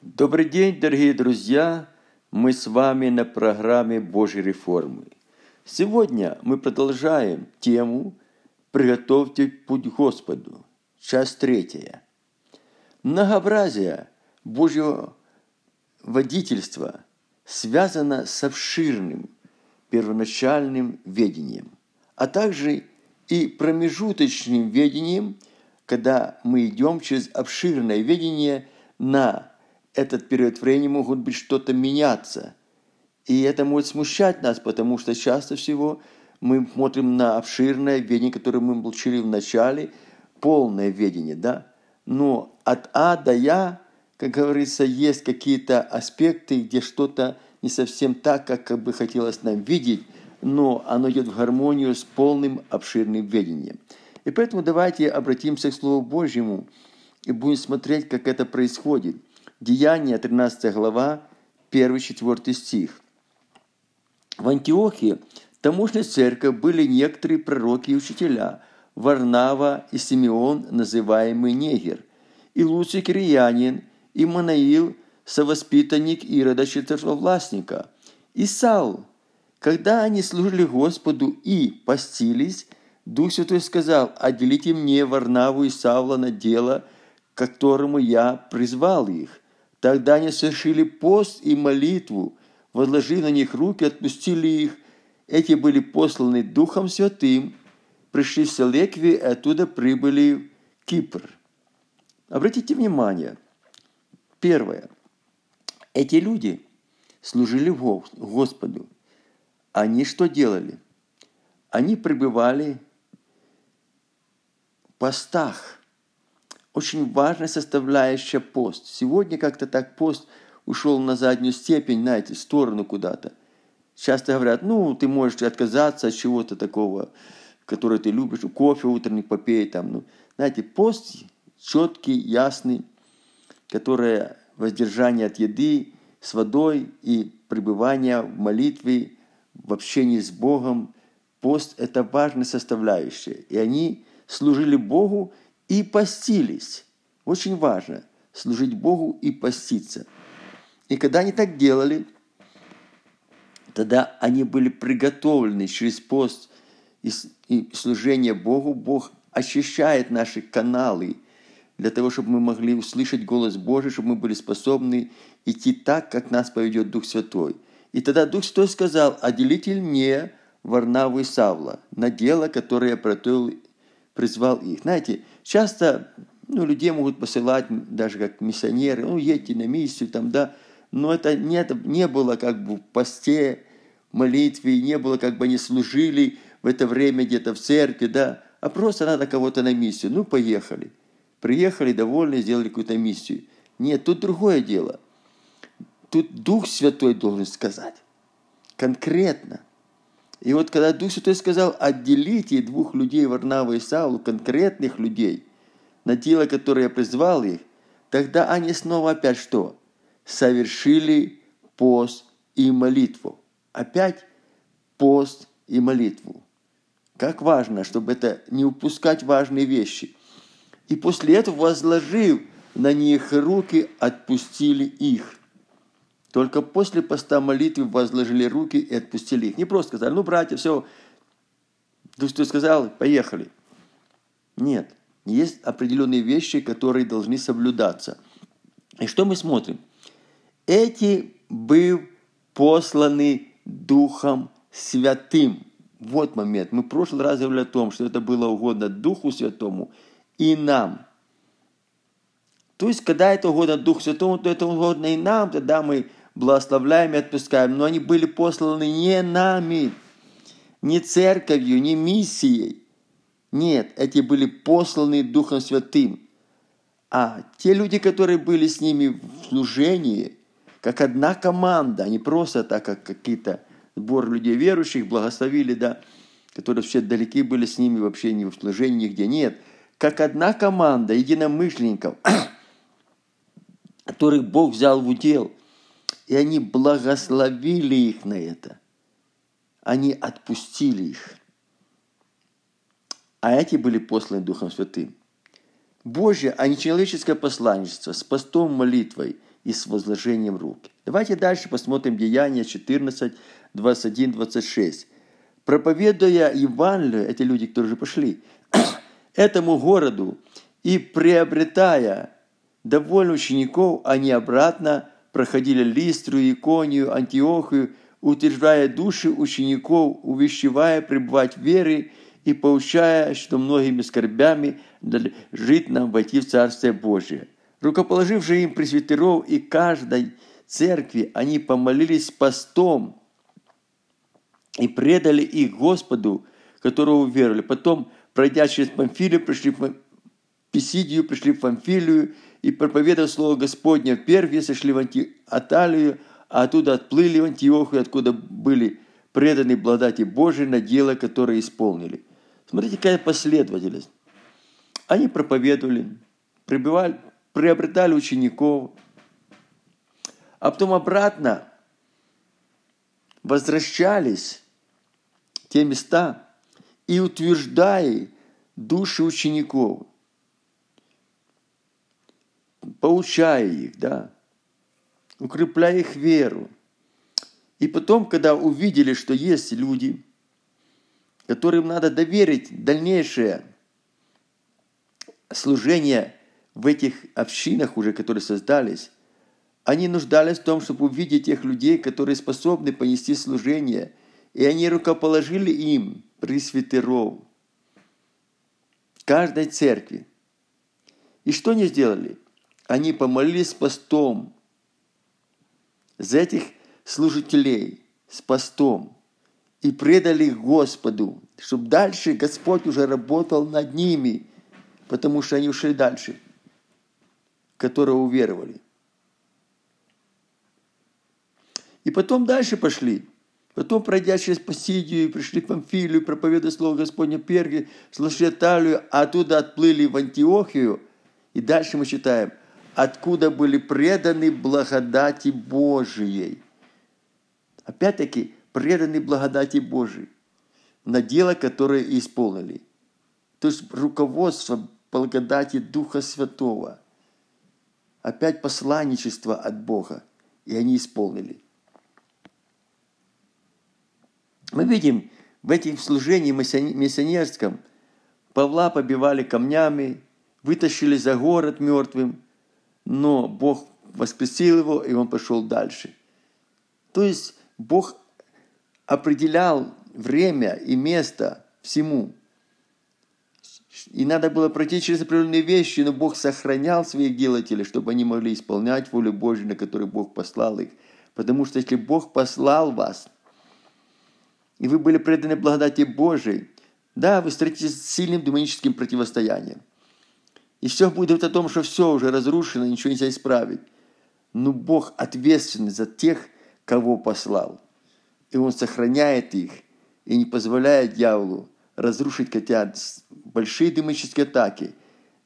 Добрый день, дорогие друзья! Мы с вами на программе Божьей реформы. Сегодня мы продолжаем тему «Приготовьте путь Господу». Часть третья. Многообразие Божьего водительства связано с обширным первоначальным ведением, а также и промежуточным ведением, когда мы идем через обширное ведение на этот период времени могут быть что-то меняться. И это может смущать нас, потому что часто всего мы смотрим на обширное ведение, которое мы получили в начале, полное ведение, да. Но от А до Я, как говорится, есть какие-то аспекты, где что-то не совсем так, как бы хотелось нам видеть, но оно идет в гармонию с полным обширным ведением. И поэтому давайте обратимся к Слову Божьему и будем смотреть, как это происходит. Деяния, 13 глава, 1-4 стих. В Антиохии тамошней церкви были некоторые пророки и учителя, Варнава и Симеон, называемый Негер, и Луций Кириянин, и Манаил, совоспитанник Ирода Четвертовластника, и Саул. Когда они служили Господу и постились, Дух Святой сказал, «Отделите мне Варнаву и Савла на дело, к которому я призвал их». Тогда они совершили пост и молитву, возложили на них руки, отпустили их. Эти были посланы Духом Святым, пришли в Селекви и оттуда прибыли в Кипр. Обратите внимание. Первое. Эти люди служили Господу. Они что делали? Они пребывали в постах – очень важная составляющая пост. Сегодня как-то так пост ушел на заднюю степень, знаете, в сторону куда-то. Часто говорят, ну, ты можешь отказаться от чего-то такого, которое ты любишь, кофе утренний попей, там, ну. Знаете, пост четкий, ясный, которое воздержание от еды с водой и пребывание в молитве, в общении с Богом. Пост – это важная составляющая. И они служили Богу и постились. Очень важно служить Богу и поститься. И когда они так делали, тогда они были приготовлены через пост и служение Богу. Бог очищает наши каналы для того, чтобы мы могли услышать голос Божий, чтобы мы были способны идти так, как нас поведет Дух Святой. И тогда Дух Святой сказал, отделите мне Варнаву и Савла на дело, которое я приготовил призвал их. Знаете, часто ну, людей могут посылать даже как миссионеры, ну, едьте на миссию там, да, но это не, не было как бы в посте, молитве, не было как бы они служили в это время где-то в церкви, да, а просто надо кого-то на миссию. Ну, поехали. Приехали, довольны, сделали какую-то миссию. Нет, тут другое дело. Тут Дух Святой должен сказать. Конкретно. И вот когда Дух Святой сказал, отделите двух людей, Варнава и Саулу, конкретных людей, на тело, которое я призвал их, тогда они снова опять что? Совершили пост и молитву. Опять пост и молитву. Как важно, чтобы это не упускать важные вещи. И после этого, возложив на них руки, отпустили их. Только после поста молитвы возложили руки и отпустили их. Не просто сказали, ну, братья, все, Дух Святой сказал, поехали. Нет, есть определенные вещи, которые должны соблюдаться. И что мы смотрим? Эти был посланы Духом Святым. Вот момент. Мы в прошлый раз говорили о том, что это было угодно Духу Святому и нам. То есть, когда это угодно Духу Святому, то это угодно и нам, тогда мы благословляем и отпускаем, но они были посланы не нами, не церковью, не миссией. Нет, эти были посланы Духом Святым. А те люди, которые были с ними в служении, как одна команда, не просто так, как какие-то сбор людей верующих благословили, да, которые все далеки были с ними, вообще не в служении, нигде нет. Как одна команда единомышленников, которых Бог взял в удел – и они благословили их на это. Они отпустили их. А эти были посланы Духом Святым. Божье, а не человеческое посланничество с постом, молитвой и с возложением рук. Давайте дальше посмотрим Деяния 14, 21, 26. Проповедуя Евангелие, эти люди, которые уже пошли, этому городу и приобретая довольно учеников, они обратно проходили Листру, Иконию, Антиохию, утверждая души учеников, увещевая пребывать в вере и поучая, что многими скорбями жить нам войти в Царствие Божие. Рукоположив же им пресвитеров и каждой церкви, они помолились постом и предали их Господу, которого уверовали. Потом, пройдя через Памфилию, пришли в Писидию, пришли в Памфилию, и, проповедовав Слово Господне, в Перве сошли в Аталию, а оттуда отплыли в Антиохию, откуда были преданы благодати Божией на дело, которое исполнили. Смотрите, какая последовательность. Они проповедовали, пребывали, приобретали учеников, а потом обратно возвращались в те места и утверждая души учеников, поучая их, да, укрепляя их веру. И потом, когда увидели, что есть люди, которым надо доверить дальнейшее служение в этих общинах уже, которые создались, они нуждались в том, чтобы увидеть тех людей, которые способны понести служение, и они рукоположили им пресвитеров каждой церкви. И что они сделали? Они помолились постом за этих служителей с постом и предали их Господу, чтобы дальше Господь уже работал над ними, потому что они ушли дальше, которые уверовали. И потом дальше пошли. Потом, пройдя через Пасидию, пришли в Памфилию, проповедуя Слово Господне Перге, слушали Талию, а оттуда отплыли в Антиохию. И дальше мы читаем – откуда были преданы благодати Божией. Опять-таки, преданы благодати Божией на дело, которое исполнили. То есть руководство благодати Духа Святого. Опять посланничество от Бога. И они исполнили. Мы видим в этим служении миссионерском Павла побивали камнями, вытащили за город мертвым – но Бог воскресил его, и он пошел дальше. То есть Бог определял время и место всему. И надо было пройти через определенные вещи, но Бог сохранял своих делателей, чтобы они могли исполнять волю Божью, на которую Бог послал их. Потому что если Бог послал вас, и вы были преданы благодати Божией, да, вы встретитесь с сильным демоническим противостоянием. И все будет о том, что все уже разрушено, ничего нельзя исправить. Но Бог ответственный за тех, кого послал. И Он сохраняет их и не позволяет дьяволу разрушить, хотя большие демонические атаки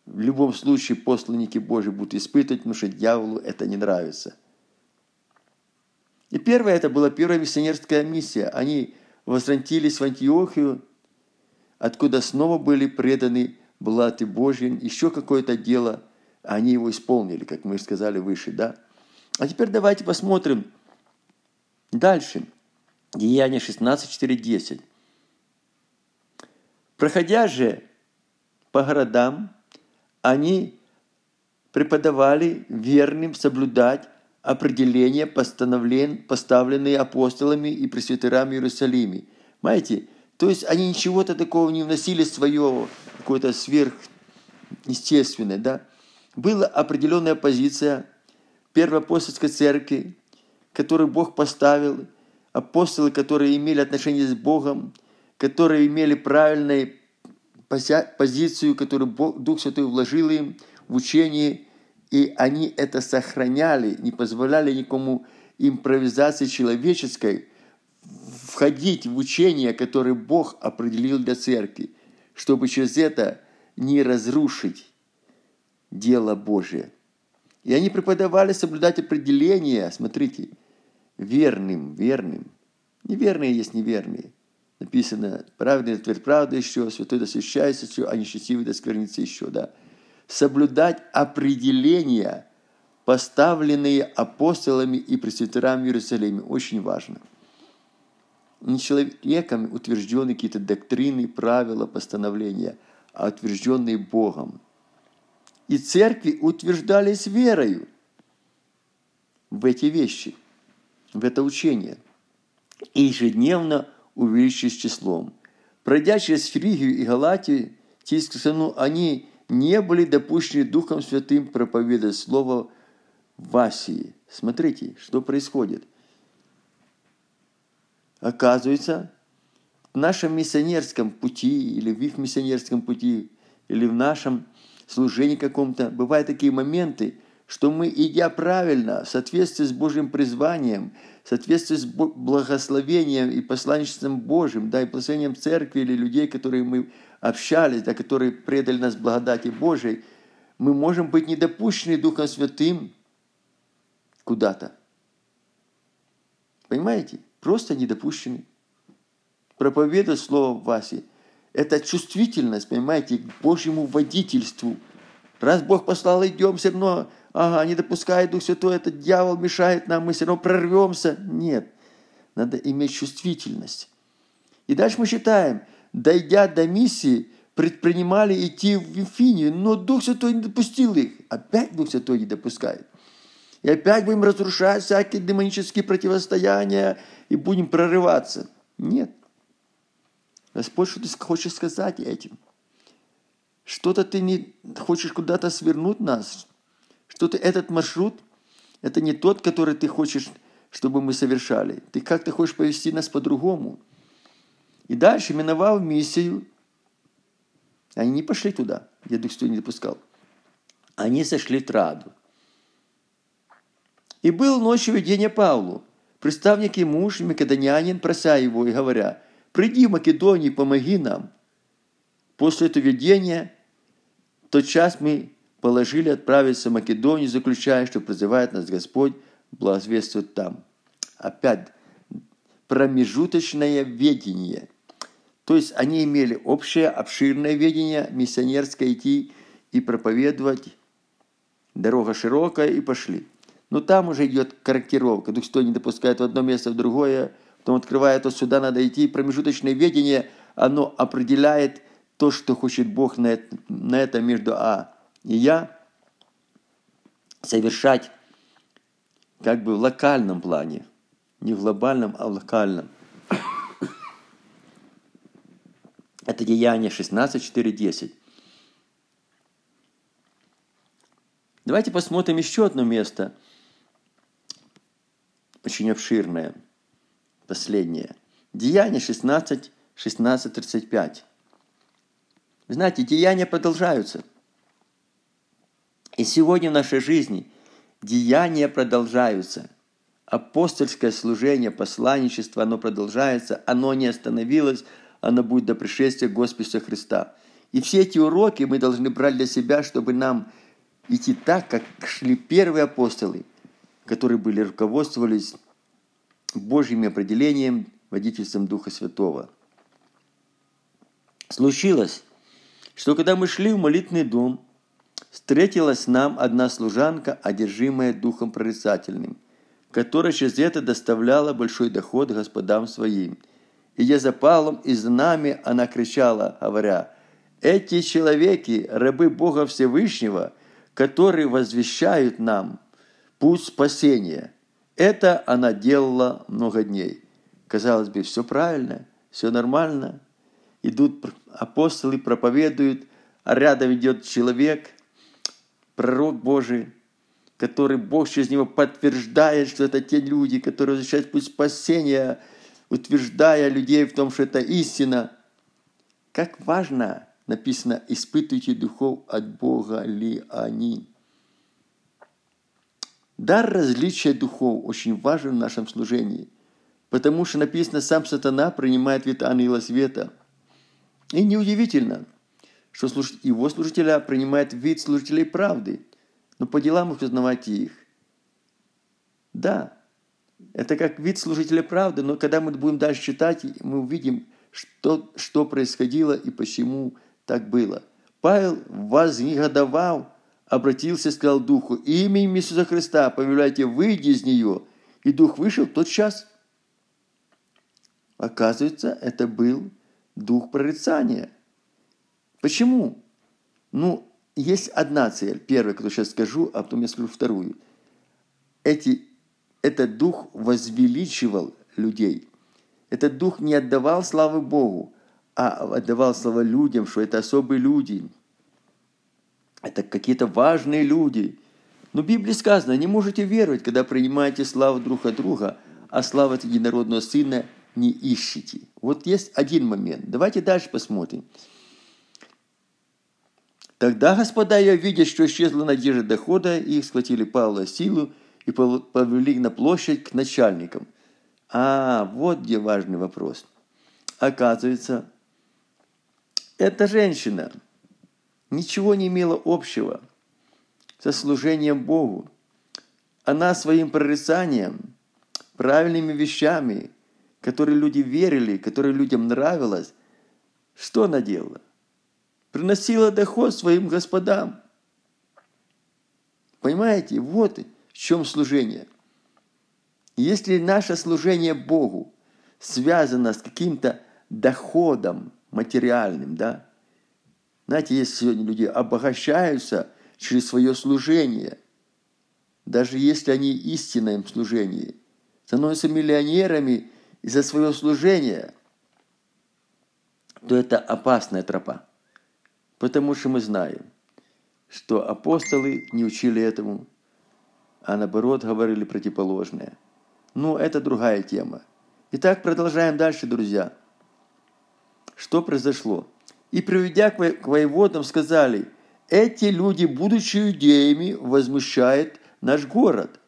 в любом случае посланники Божьи будут испытывать, потому что дьяволу это не нравится. И первое, это была первая миссионерская миссия. Они возвратились в Антиохию, откуда снова были преданы была ты Божья, еще какое-то дело, они его исполнили, как мы сказали выше, да? А теперь давайте посмотрим дальше. Деяние 16, 4, 10. Проходя же по городам, они преподавали верным соблюдать определения, поставленные апостолами и пресвитерами Иерусалиме. Знаете, то есть они ничего-то такого не вносили свое, какое-то сверхъестественное, да. Была определенная позиция первоапостольской церкви, которую Бог поставил, апостолы, которые имели отношение с Богом, которые имели правильную позицию, которую Бог, Дух Святой вложил им в учение, и они это сохраняли, не позволяли никому импровизации человеческой – входить в учение, которое Бог определил для церкви, чтобы через это не разрушить дело Божие. И они преподавали соблюдать определения, смотрите, верным, верным. Неверные есть неверные. Написано, праведный твердь правда еще, святой досвящается еще, а несчастливый досквернится еще, да. Соблюдать определения поставленные апостолами и пресвитерами в Иерусалиме. Очень важно. Не человеками утвержденные какие-то доктрины, правила, постановления, а утвержденные Богом. И церкви утверждались верою в эти вещи, в это учение. И ежедневно увеличиваясь числом. Пройдя через Фригию и Галатию, страну, они не были допущены Духом Святым проповедовать Слово в Асии. Смотрите, что происходит. Оказывается, в нашем миссионерском пути, или в их миссионерском пути, или в нашем служении каком-то, бывают такие моменты, что мы, идя правильно, в соответствии с Божьим призванием, в соответствии с благословением и посланничеством Божьим, да, и благословением церкви или людей, которые мы общались, да, которые предали нас благодати Божией, мы можем быть недопущены Духом Святым куда-то. Понимаете? Просто недопущены. Проповедовать Слово в Васе – это чувствительность, понимаете, к Божьему водительству. Раз Бог послал, идем, все равно, ага, не допускает Дух Святой, этот дьявол мешает нам, мы все равно прорвемся. Нет, надо иметь чувствительность. И дальше мы считаем, дойдя до миссии, предпринимали идти в Вифинию, но Дух Святой не допустил их. Опять Дух Святой не допускает. И опять будем разрушать всякие демонические противостояния и будем прорываться. Нет. Господь, что ты хочешь сказать этим? Что-то ты не хочешь куда-то свернуть нас? Что-то этот маршрут, это не тот, который ты хочешь, чтобы мы совершали. Ты как-то хочешь повести нас по-другому. И дальше, миновав миссию, они не пошли туда, где Дух Святой не допускал. Они сошли в Траду. И был ночью видение Павлу. Представник и муж, македонянин, прося его и говоря, «Приди в Македонию, помоги нам». После этого видения, тот час мы положили отправиться в Македонию, заключая, что призывает нас Господь благозвествовать там. Опять промежуточное ведение. То есть они имели общее, обширное ведение, миссионерское идти и проповедовать. Дорога широкая и пошли. Но там уже идет корректировка. Дух не допускает в одно место, в другое. Потом открывает, вот сюда надо идти. Промежуточное ведение, оно определяет то, что хочет Бог на это, на это между А и Я. Совершать как бы в локальном плане. Не в глобальном, а в локальном. Это Деяние 16, 4, 10. Давайте посмотрим еще одно место – очень обширное, последнее. Деяние 16, 16, 35. Вы знаете, деяния продолжаются. И сегодня в нашей жизни деяния продолжаются. Апостольское служение, посланничество, оно продолжается, оно не остановилось, оно будет до пришествия Господа Христа. И все эти уроки мы должны брать для себя, чтобы нам идти так, как шли первые апостолы – которые были руководствовались Божьим определением, водительством Духа Святого. Случилось, что когда мы шли в молитвенный дом, встретилась нам одна служанка, одержимая духом прорицательным, которая через это доставляла большой доход господам своим. И я за Павлом и за нами она кричала, говоря, «Эти человеки, рабы Бога Всевышнего, которые возвещают нам – путь спасения. Это она делала много дней. Казалось бы, все правильно, все нормально. Идут апостолы, проповедуют, а рядом идет человек, пророк Божий, который Бог через него подтверждает, что это те люди, которые возвещают путь спасения, утверждая людей в том, что это истина. Как важно написано, испытывайте духов от Бога ли они. Дар различия духов очень важен в нашем служении, потому что написано, сам сатана принимает вид ангела света. И неудивительно, что его служителя принимает вид служителей правды, но по делам их узнавайте их. Да, это как вид служителя правды, но когда мы будем дальше читать, мы увидим, что, что происходило и почему так было. Павел вознегодовал обратился сказал духу, именем Иисуса Христа повелевайте, выйди из нее. И дух вышел тот час. Оказывается, это был дух прорицания. Почему? Ну, есть одна цель, первая, которую сейчас скажу, а потом я скажу вторую. Эти, этот дух возвеличивал людей. Этот дух не отдавал славы Богу, а отдавал славу людям, что это особые люди. Это какие-то важные люди. Но в Библии сказано, не можете веровать, когда принимаете славу друг от друга, а славу от единородного Сына не ищете. Вот есть один момент. Давайте дальше посмотрим. Тогда господа ее, видя, что исчезла надежда дохода, их схватили Павла силу и повели на площадь к начальникам. А, вот где важный вопрос. Оказывается, эта женщина ничего не имела общего со служением Богу. Она своим прорицанием, правильными вещами, которые люди верили, которые людям нравилось, что она делала? приносила доход своим господам. Понимаете, вот в чем служение. Если наше служение Богу связано с каким-то доходом материальным, да, знаете, если сегодня люди обогащаются через свое служение, даже если они истинно им служении, становятся миллионерами из-за своего служения, то это опасная тропа. Потому что мы знаем, что апостолы не учили этому, а наоборот говорили противоположное. Но это другая тема. Итак, продолжаем дальше, друзья. Что произошло? И приведя к воеводам, сказали, эти люди, будучи иудеями, возмущают наш город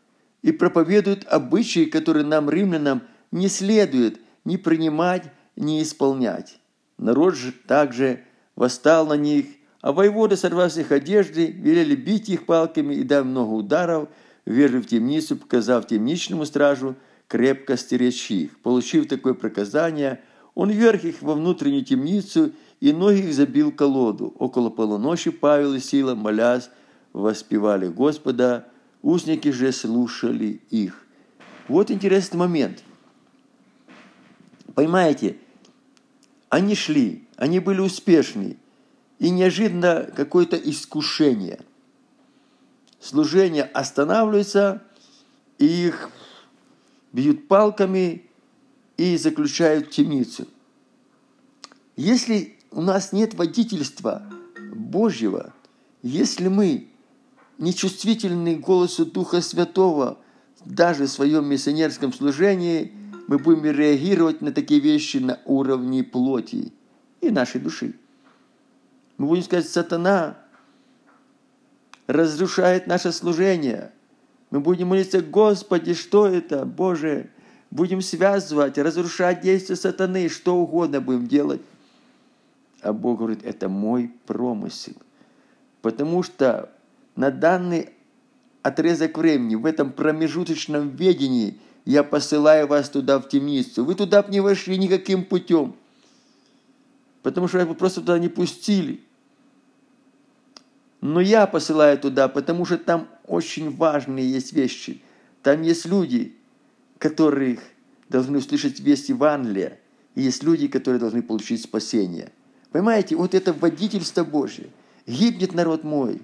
и проповедуют обычаи, которые нам, римлянам, не следует ни принимать, ни исполнять. Народ же также восстал на них, а воеводы, сорвав с их одежды, велели бить их палками и, дав много ударов, ввергли в темницу, показав темничному стражу крепко стеречь их. Получив такое приказание, он вверх их во внутреннюю темницу и ноги их забил колоду. Около полуночи Павел и Сила, молясь, воспевали Господа, узники же слушали их. Вот интересный момент. Понимаете, они шли, они были успешны, и неожиданно какое-то искушение. Служение останавливается, и их бьют палками и заключают в темницу. Если у нас нет водительства Божьего, если мы нечувствительны голосу Духа Святого даже в своем миссионерском служении – мы будем реагировать на такие вещи на уровне плоти и нашей души. Мы будем сказать, сатана разрушает наше служение. Мы будем молиться, Господи, что это, Боже? Будем связывать, разрушать действия сатаны, что угодно будем делать. А Бог говорит, это мой промысел. Потому что на данный отрезок времени, в этом промежуточном ведении – я посылаю вас туда, в темницу. Вы туда бы не вошли никаким путем. Потому что вы просто туда не пустили. Но я посылаю туда, потому что там очень важные есть вещи. Там есть люди, которых должны услышать весть Евангелия. И есть люди, которые должны получить спасение. Понимаете, вот это водительство Божье. Гибнет народ мой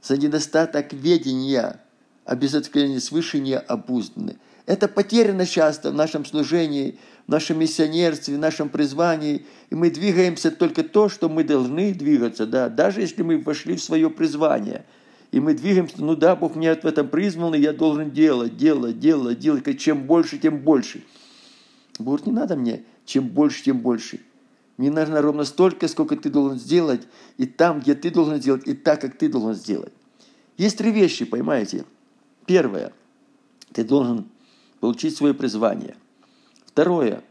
за недостаток ведения, а без откровения свыше не обузданы. Это потеряно часто в нашем служении, в нашем миссионерстве, в нашем призвании. И мы двигаемся только то, что мы должны двигаться, да, даже если мы вошли в свое призвание. И мы двигаемся, ну да, Бог меня в этом призвал, и я должен делать, делать, делать, делать. Чем больше, тем больше. Бог не надо мне, чем больше, тем больше. Мне нужно ровно столько, сколько ты должен сделать, и там, где ты должен сделать, и так, как ты должен сделать. Есть три вещи, понимаете? Первое. Ты должен получить свое призвание. Второе.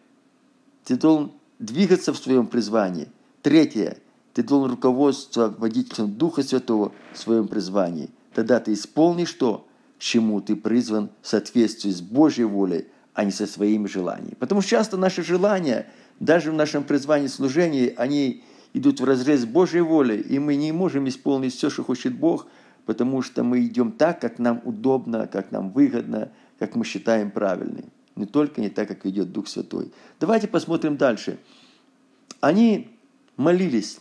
Ты должен двигаться в своем призвании. Третье. Ты должен руководствоваться водителем Духа Святого в своем призвании. Тогда ты исполнишь то, чему ты призван в соответствии с Божьей волей, а не со своими желаниями. Потому что часто наши желания, даже в нашем призвании служении, они идут в разрез Божьей волей, и мы не можем исполнить все, что хочет Бог, потому что мы идем так, как нам удобно, как нам выгодно, как мы считаем правильным. Не только не так, как ведет Дух Святой. Давайте посмотрим дальше. Они молились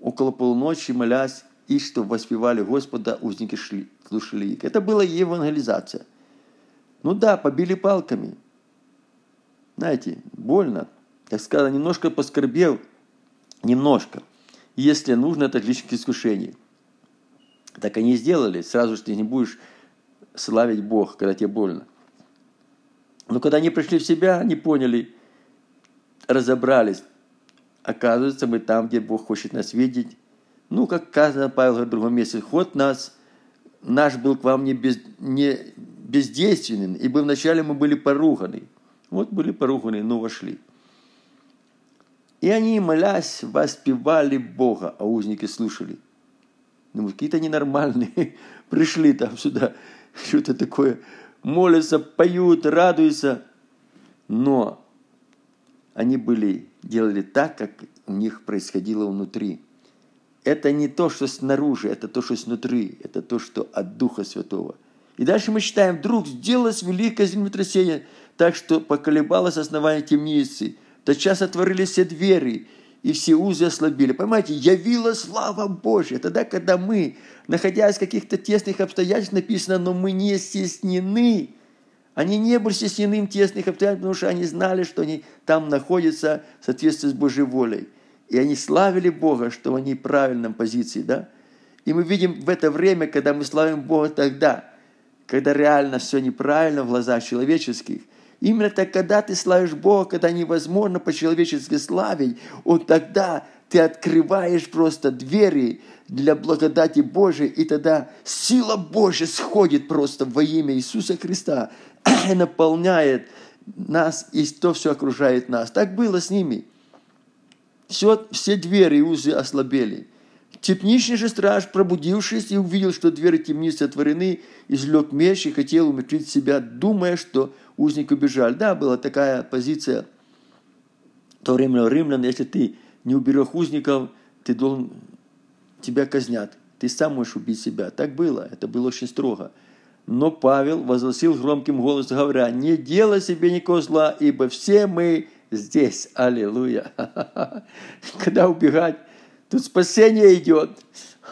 около полуночи, молясь, и что воспевали Господа, узники шли, слушали их. Это была евангелизация. Ну да, побили палками. Знаете, больно. Как сказано, немножко поскорбел, немножко – если нужно, это личных искушений. Так они сделали. Сразу же ты не будешь славить Бога, когда тебе больно. Но когда они пришли в себя, они поняли, разобрались. Оказывается, мы там, где Бог хочет нас видеть. Ну, как сказано Павел в другом месте, ход нас, наш был к вам не, без, не бездейственен, ибо вначале мы были поруганы. Вот были поруганы, но вошли. И они, молясь, воспевали Бога, а узники слушали. Ну, какие-то ненормальные пришли там сюда, что-то такое, молятся, поют, радуются. Но они были, делали так, как у них происходило внутри. Это не то, что снаружи, это то, что снутри, это то, что от Духа Святого. И дальше мы читаем, вдруг сделалось великое землетрясение, так что поколебалось основание темницы – тотчас отворились все двери, и все узы ослабили. Понимаете, явилась слава Божья. Тогда, когда мы, находясь в каких-то тесных обстоятельствах, написано, но мы не стеснены. Они не были стеснены в тесных обстоятельствах, потому что они знали, что они там находятся в соответствии с Божьей волей. И они славили Бога, что они в правильном позиции, да? И мы видим в это время, когда мы славим Бога тогда, когда реально все неправильно в глазах человеческих, Именно так, когда ты славишь Бога, когда невозможно по-человечески славить, вот тогда ты открываешь просто двери для благодати Божией, и тогда сила Божья сходит просто во имя Иисуса Христа и наполняет нас, и то все окружает нас. Так было с ними. Все, все двери и узы ослабели. Темничный же страж, пробудившись и увидел, что двери темницы отворены, излег меч и хотел умертвить себя, думая, что узник убежали. Да, была такая позиция в то время римлян, если ты не уберег узников, ты должен, тебя казнят. Ты сам можешь убить себя. Так было, это было очень строго. Но Павел возгласил громким голосом, говоря, не делай себе никакого зла, ибо все мы здесь. Аллилуйя. Когда убегать, тут спасение идет.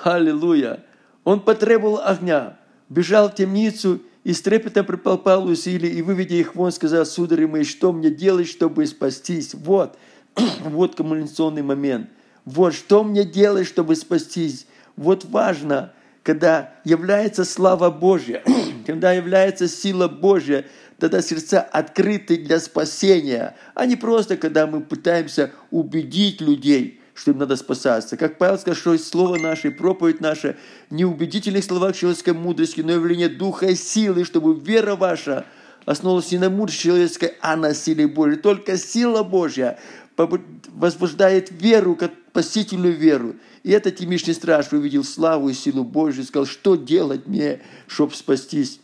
Аллилуйя. Он потребовал огня, бежал в темницу и с трепетом припал Павлу Силе, и, выведя их вон, сказал, судари мои, что мне делать, чтобы спастись? Вот, вот кумуляционный момент. Вот, что мне делать, чтобы спастись? Вот важно, когда является слава Божья, когда является сила Божья, тогда сердца открыты для спасения, а не просто, когда мы пытаемся убедить людей – что им надо спасаться. Как Павел сказал, что слово наше, проповедь наша не убедительных словах человеческой мудрости, но явление духа и силы, чтобы вера ваша основывалась не на мудрости человеческой, а на силе Божьей. Только сила Божья возбуждает веру, как спасительную веру. И этот темишний страж увидел славу и силу Божью и сказал, что делать мне, чтобы спастись.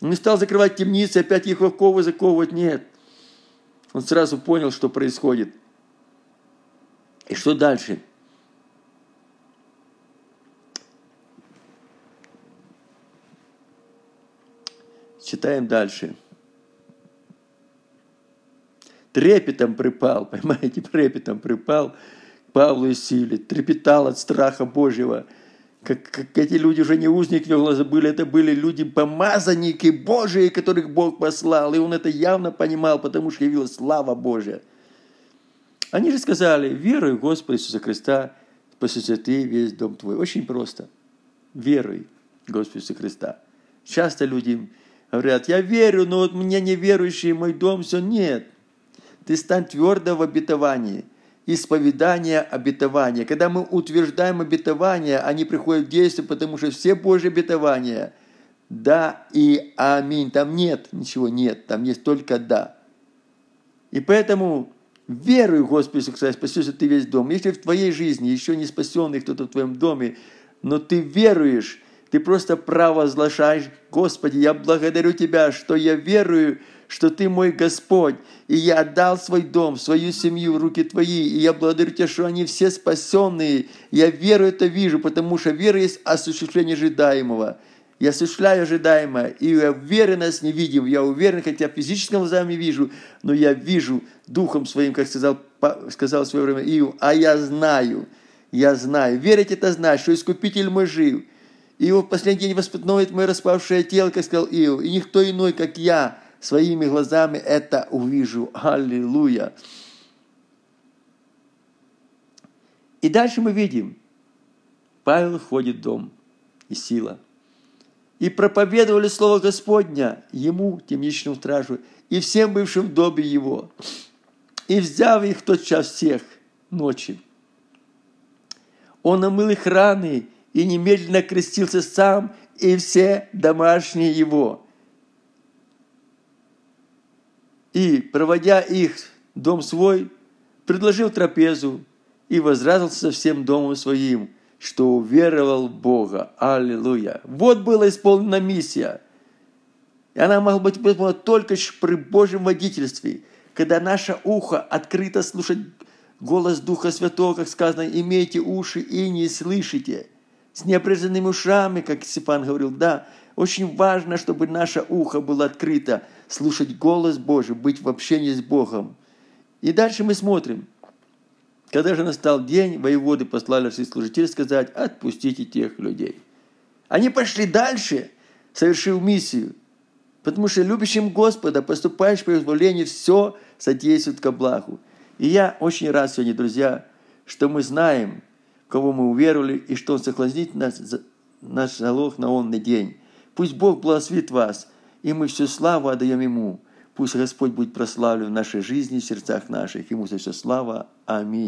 Он стал закрывать темницы, опять их оковы заковывать, нет. Он сразу понял, что происходит – и что дальше? Читаем дальше. Трепетом припал, понимаете, трепетом припал к Павлу и Силе, трепетал от страха Божьего. Как, как эти люди уже не узник его глаза были, это были люди помазанники Божии, которых Бог послал. И он это явно понимал, потому что явилась слава Божья – они же сказали, веруй в Господа Иисуса Христа, спасется ты весь дом твой. Очень просто. Веруй в Господа Иисуса Христа. Часто люди говорят, я верю, но вот мне неверующий, мой дом, все нет. Ты стань твердо в обетовании. Исповедание обетования. Когда мы утверждаем обетование, они приходят в действие, потому что все Божьи обетования – да и аминь. Там нет ничего, нет. Там есть только да. И поэтому Веруй в Господа Иисуса Христа, спасешься ты весь дом. Если в твоей жизни еще не спасенный кто-то в твоем доме, но ты веруешь, ты просто провозглашаешь, Господи, я благодарю Тебя, что я верую, что Ты мой Господь, и я отдал свой дом, свою семью в руки Твои, и я благодарю Тебя, что они все спасенные. Я веру это вижу, потому что вера есть осуществление ожидаемого. Я осуществляю ожидаемое, и я уверенность не видим. Я уверен, хотя физическим глазами вижу, но я вижу духом своим, как сказал, сказал в свое время Иов, а я знаю, я знаю. Верить это знать, что Искупитель мой жив. И в последний день воспитывает мое распавшее тело, как сказал Иов, и никто иной, как я, своими глазами это увижу. Аллилуйя. И дальше мы видим, Павел входит в дом, и сила – и проповедовали Слово Господня ему, темничному стражу, и всем бывшим в доме его. И взяв их в тот час всех ночи, он омыл их раны и немедленно крестился сам и все домашние его. И, проводя их дом свой, предложил трапезу и возрадовался всем домом своим – что уверовал Бога. Аллилуйя. Вот была исполнена миссия. И она могла быть выполнена только при Божьем водительстве, когда наше ухо открыто слушать голос Духа Святого, как сказано, имейте уши и не слышите. С неопределенными ушами, как Степан говорил, да, очень важно, чтобы наше ухо было открыто, слушать голос Божий, быть в общении с Богом. И дальше мы смотрим – когда же настал день, воеводы послали всех служителей сказать, отпустите тех людей. Они пошли дальше, совершив миссию, потому что любящим Господа, поступаешь по изволению, все содействует ко благу. И я очень рад сегодня, друзья, что мы знаем, кого мы уверовали, и что Он сохранит нас, наш залог на онный день. Пусть Бог благословит вас, и мы всю славу отдаем Ему. Пусть Господь будет прославлен в нашей жизни, в сердцах наших. Ему за все слава. Аминь.